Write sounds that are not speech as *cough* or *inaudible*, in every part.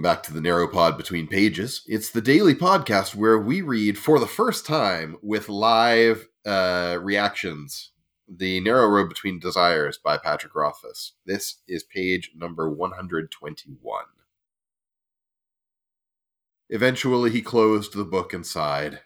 Welcome back to the Narrow Pod Between Pages. It's the daily podcast where we read for the first time with live uh, reactions The Narrow Road Between Desires by Patrick Rothfuss. This is page number 121. Eventually, he closed the book and sighed.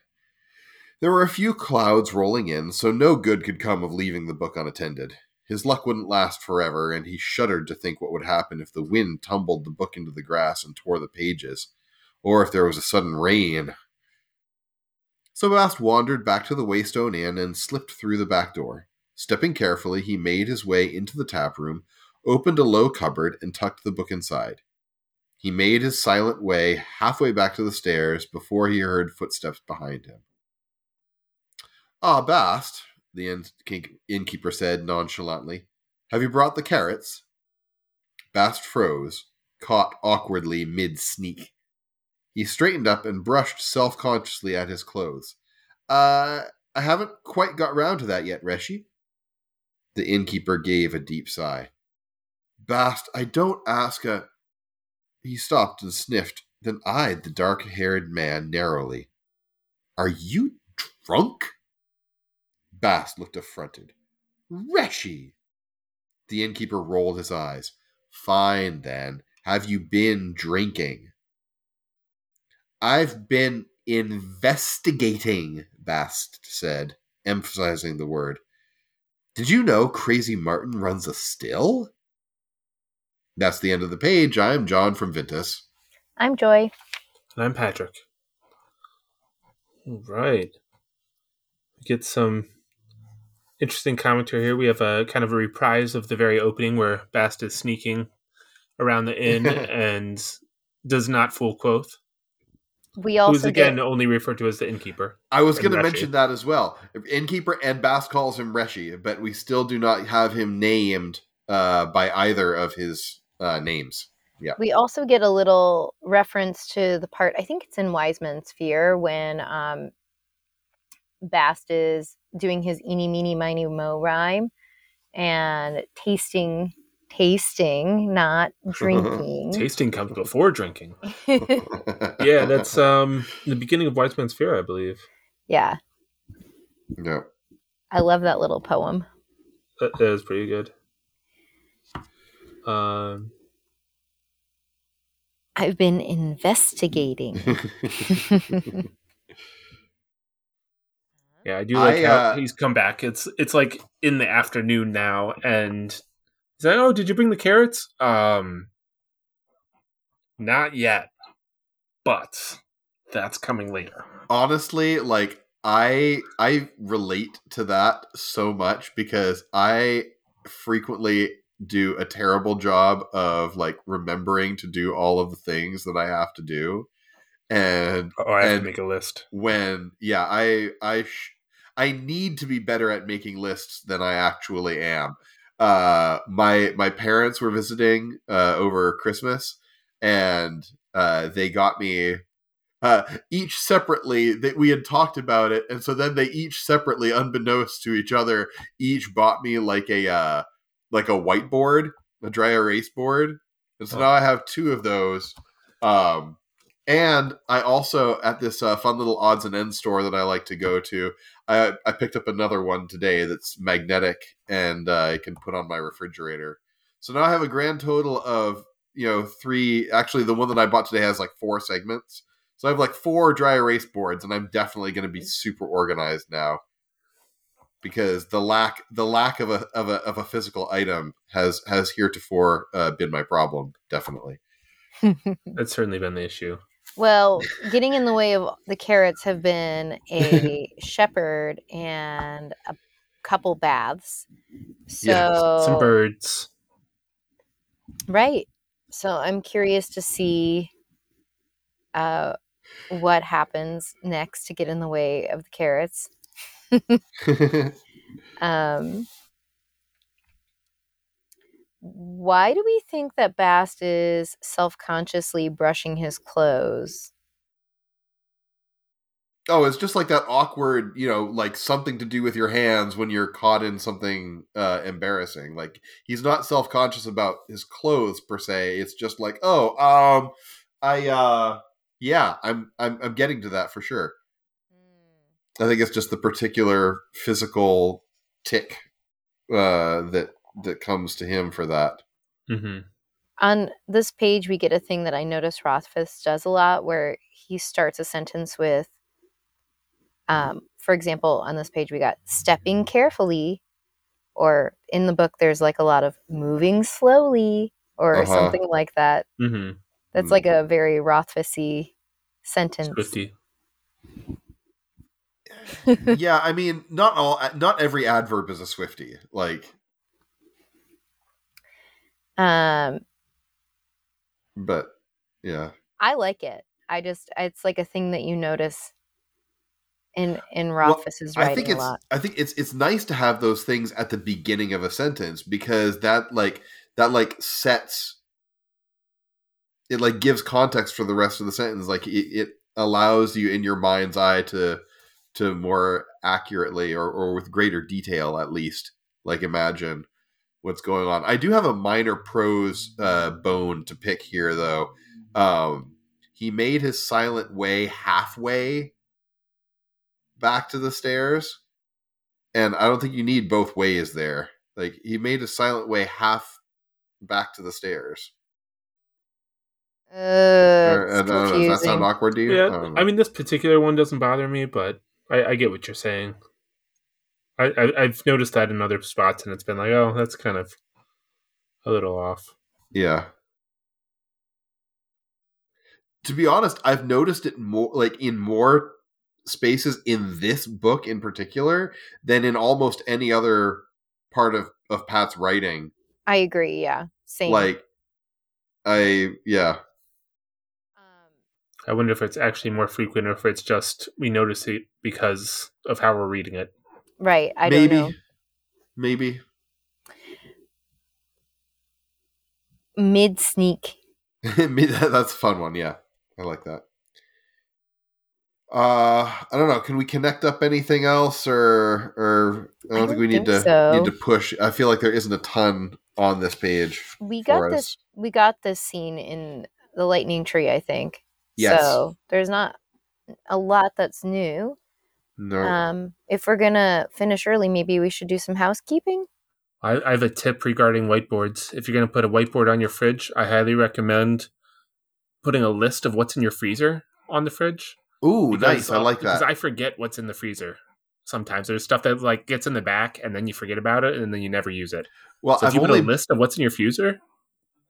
There were a few clouds rolling in, so no good could come of leaving the book unattended. His luck wouldn't last forever, and he shuddered to think what would happen if the wind tumbled the book into the grass and tore the pages, or if there was a sudden rain. So Bast wandered back to the Waystone Inn and slipped through the back door. Stepping carefully, he made his way into the tap room, opened a low cupboard, and tucked the book inside. He made his silent way halfway back to the stairs before he heard footsteps behind him. Ah, Bast, the innkeeper said nonchalantly. Have you brought the carrots? Bast froze, caught awkwardly mid sneak. He straightened up and brushed self consciously at his clothes. Uh, I haven't quite got round to that yet, Reshi. The innkeeper gave a deep sigh. Bast, I don't ask a. He stopped and sniffed, then eyed the dark haired man narrowly. Are you drunk? Bast looked affronted. Reshi! The innkeeper rolled his eyes. Fine, then. Have you been drinking? I've been investigating, Bast said, emphasizing the word. Did you know Crazy Martin runs a still? That's the end of the page. I'm John from Vintus. I'm Joy. And I'm Patrick. All right. Get some interesting commentary here. We have a kind of a reprise of the very opening where Bast is sneaking around the inn *laughs* and does not fool Kvothe. We also who's again get... only referred to as the innkeeper. I was going to mention that as well. Innkeeper and Bast calls him Reshi, but we still do not have him named uh, by either of his uh, names. Yeah. We also get a little reference to the part. I think it's in Wise Man's Fear when um, Bast is doing his eeny, meeny, miny, mo rhyme and tasting, tasting, not *laughs* drinking. tasting comes before drinking. *laughs* *laughs* yeah, that's um the beginning of Wise Man's Fear, I believe. Yeah. Yeah. I love that little poem. That is pretty good. Um, I've been investigating. Yeah, I do like I, how uh, he's come back. It's it's like in the afternoon now, and he's like, "Oh, did you bring the carrots?" Um, not yet, but that's coming later. Honestly, like I I relate to that so much because I frequently do a terrible job of like remembering to do all of the things that I have to do and oh, I have and to make a list. When yeah, I I sh- I need to be better at making lists than I actually am. Uh, my my parents were visiting uh, over Christmas, and uh, they got me uh, each separately that we had talked about it, and so then they each separately, unbeknownst to each other, each bought me like a uh, like a whiteboard, a dry erase board, and so oh. now I have two of those. Um, and I also at this uh, fun little odds and ends store that I like to go to. I I picked up another one today that's magnetic and uh, I can put on my refrigerator. So now I have a grand total of you know three. Actually, the one that I bought today has like four segments. So I have like four dry erase boards, and I'm definitely going to be super organized now because the lack the lack of a of a of a physical item has has heretofore uh, been my problem. Definitely, *laughs* that's certainly been the issue. Well, getting in the *laughs* way of the carrots have been *laughs* a shepherd and a couple baths. So yeah, some birds. Right. So I'm curious to see uh, what happens next to get in the way of the carrots. *laughs* um, why do we think that Bast is self consciously brushing his clothes? Oh, it's just like that awkward, you know, like something to do with your hands when you're caught in something uh, embarrassing. Like he's not self conscious about his clothes per se. It's just like, oh, um, I uh yeah, I'm I'm I'm getting to that for sure. I think it's just the particular physical tick uh that that comes to him for that. hmm On this page, we get a thing that I notice Rothfuss does a lot where he starts a sentence with, um, for example, on this page, we got stepping carefully, or in the book, there's like a lot of moving slowly, or Uh-huh. something like that. hmm That's Mm. like a very Rothfussy sentence. Swifty. yeah, I mean, not all not every adverb is a Swifty. Like um, but yeah. I like it. I just, it's like a thing that you notice in in Well, Rothfuss's writing I think a it's lot. I think it's it's nice to have those things at the beginning of a sentence because that like that like sets it like gives context for the rest of the sentence like it, it allows you in your mind's eye to to more accurately or, or with greater detail at least like imagine what's going on. I do have a minor prose uh, bone to pick here though. Um, he made his silent way halfway back to the stairs and i don't think you need both ways there. Like he made a silent way half back to the stairs. Uh, Or- I don't know, does that sound awkward to you? Yeah, don't. I mean, this particular one doesn't bother me, but I, I get what you're saying. I, I I've noticed that in other spots, and it's been like, oh, that's kind of a little off. Yeah. To be honest, I've noticed it more like in more spaces in this book in particular than in almost any other part of of Pat's writing. I agree. Yeah, same. Like I yeah. um, I wonder if it's actually more frequent, or if it's just we notice it because of how we're reading it. Right. I maybe don't know. maybe *laughs* Mid sneak. That's a fun one, yeah. I like that. Uh I don't know, can we connect up anything else or or I don't, I think we need think to so. need to push. I feel like there isn't a ton on this page. We got us. this. We got this scene in the lightning tree. I think. Yes. So there's not a lot that's new. No. Um, if we're gonna finish early, maybe we should do some housekeeping. I, I have a tip regarding whiteboards. If you're going to put a whiteboard on your fridge, I highly recommend putting a list of what's in your freezer on the fridge. Ooh, Because, nice. I like that. Because. I forget what's in the freezer. Sometimes there's stuff that like gets in the back, and then you forget about it, and then you never use it. well, So if I've you only put a list of what's in your freezer,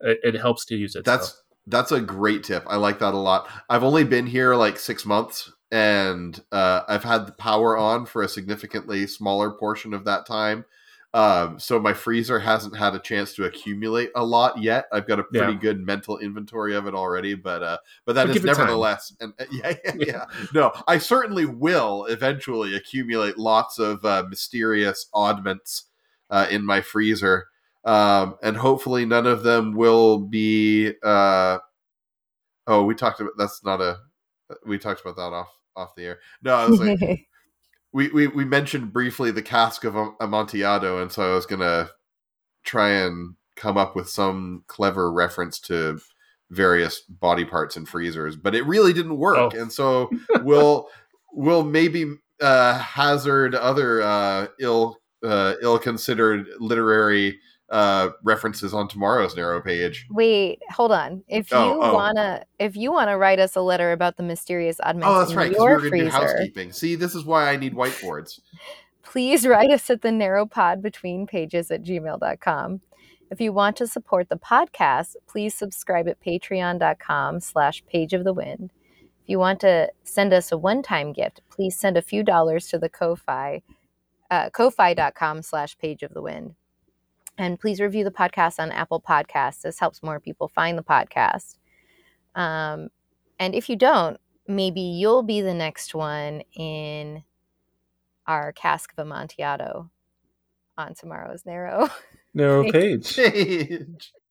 it, it helps to use it. that's so. that's a great tip. I like that a lot. I've only been here like six months, and uh, I've had the power on for a significantly smaller portion of that time. Um, so my freezer hasn't had a chance to accumulate a lot yet. I've got a pretty Yeah. good mental inventory of it already, but uh, but that But is give it time. nevertheless, and uh, *laughs* yeah, yeah, yeah. No, I certainly will eventually accumulate lots of uh, mysterious oddments uh, in my freezer, um, and hopefully none of them will be. Uh, oh, we talked about that's not a. We talked about that off off the air. No, I was like, *laughs* we, we we mentioned briefly the cask of Amontillado, and so I was gonna try and come up with some clever reference to various body parts and freezers, but it really didn't work, Oh. and so we'll we'll maybe uh, hazard other uh, ill uh, ill considered literary uh, references on tomorrow's narrow page. Wait, hold on. If you Oh, oh. wanna, if you wanna write us a letter about the mysterious oddments Oh, that's right, because we were to do housekeeping. See, this is why I need whiteboards. *laughs* please write us at the narrow pod between pages at gmail.com. If you want to support the podcast, please subscribe at patreon.com slash page of the wind. If you want to send us a one-time gift, please send a few dollars to the Ko-Fi, uh, ko-fi.com slash page of the wind. And please review the podcast on Apple Podcasts. This helps more people find the podcast. Um, and if you don't, maybe you'll be the next one in our cask of Amontillado on tomorrow's narrow. Narrow *laughs* page. Page. *laughs*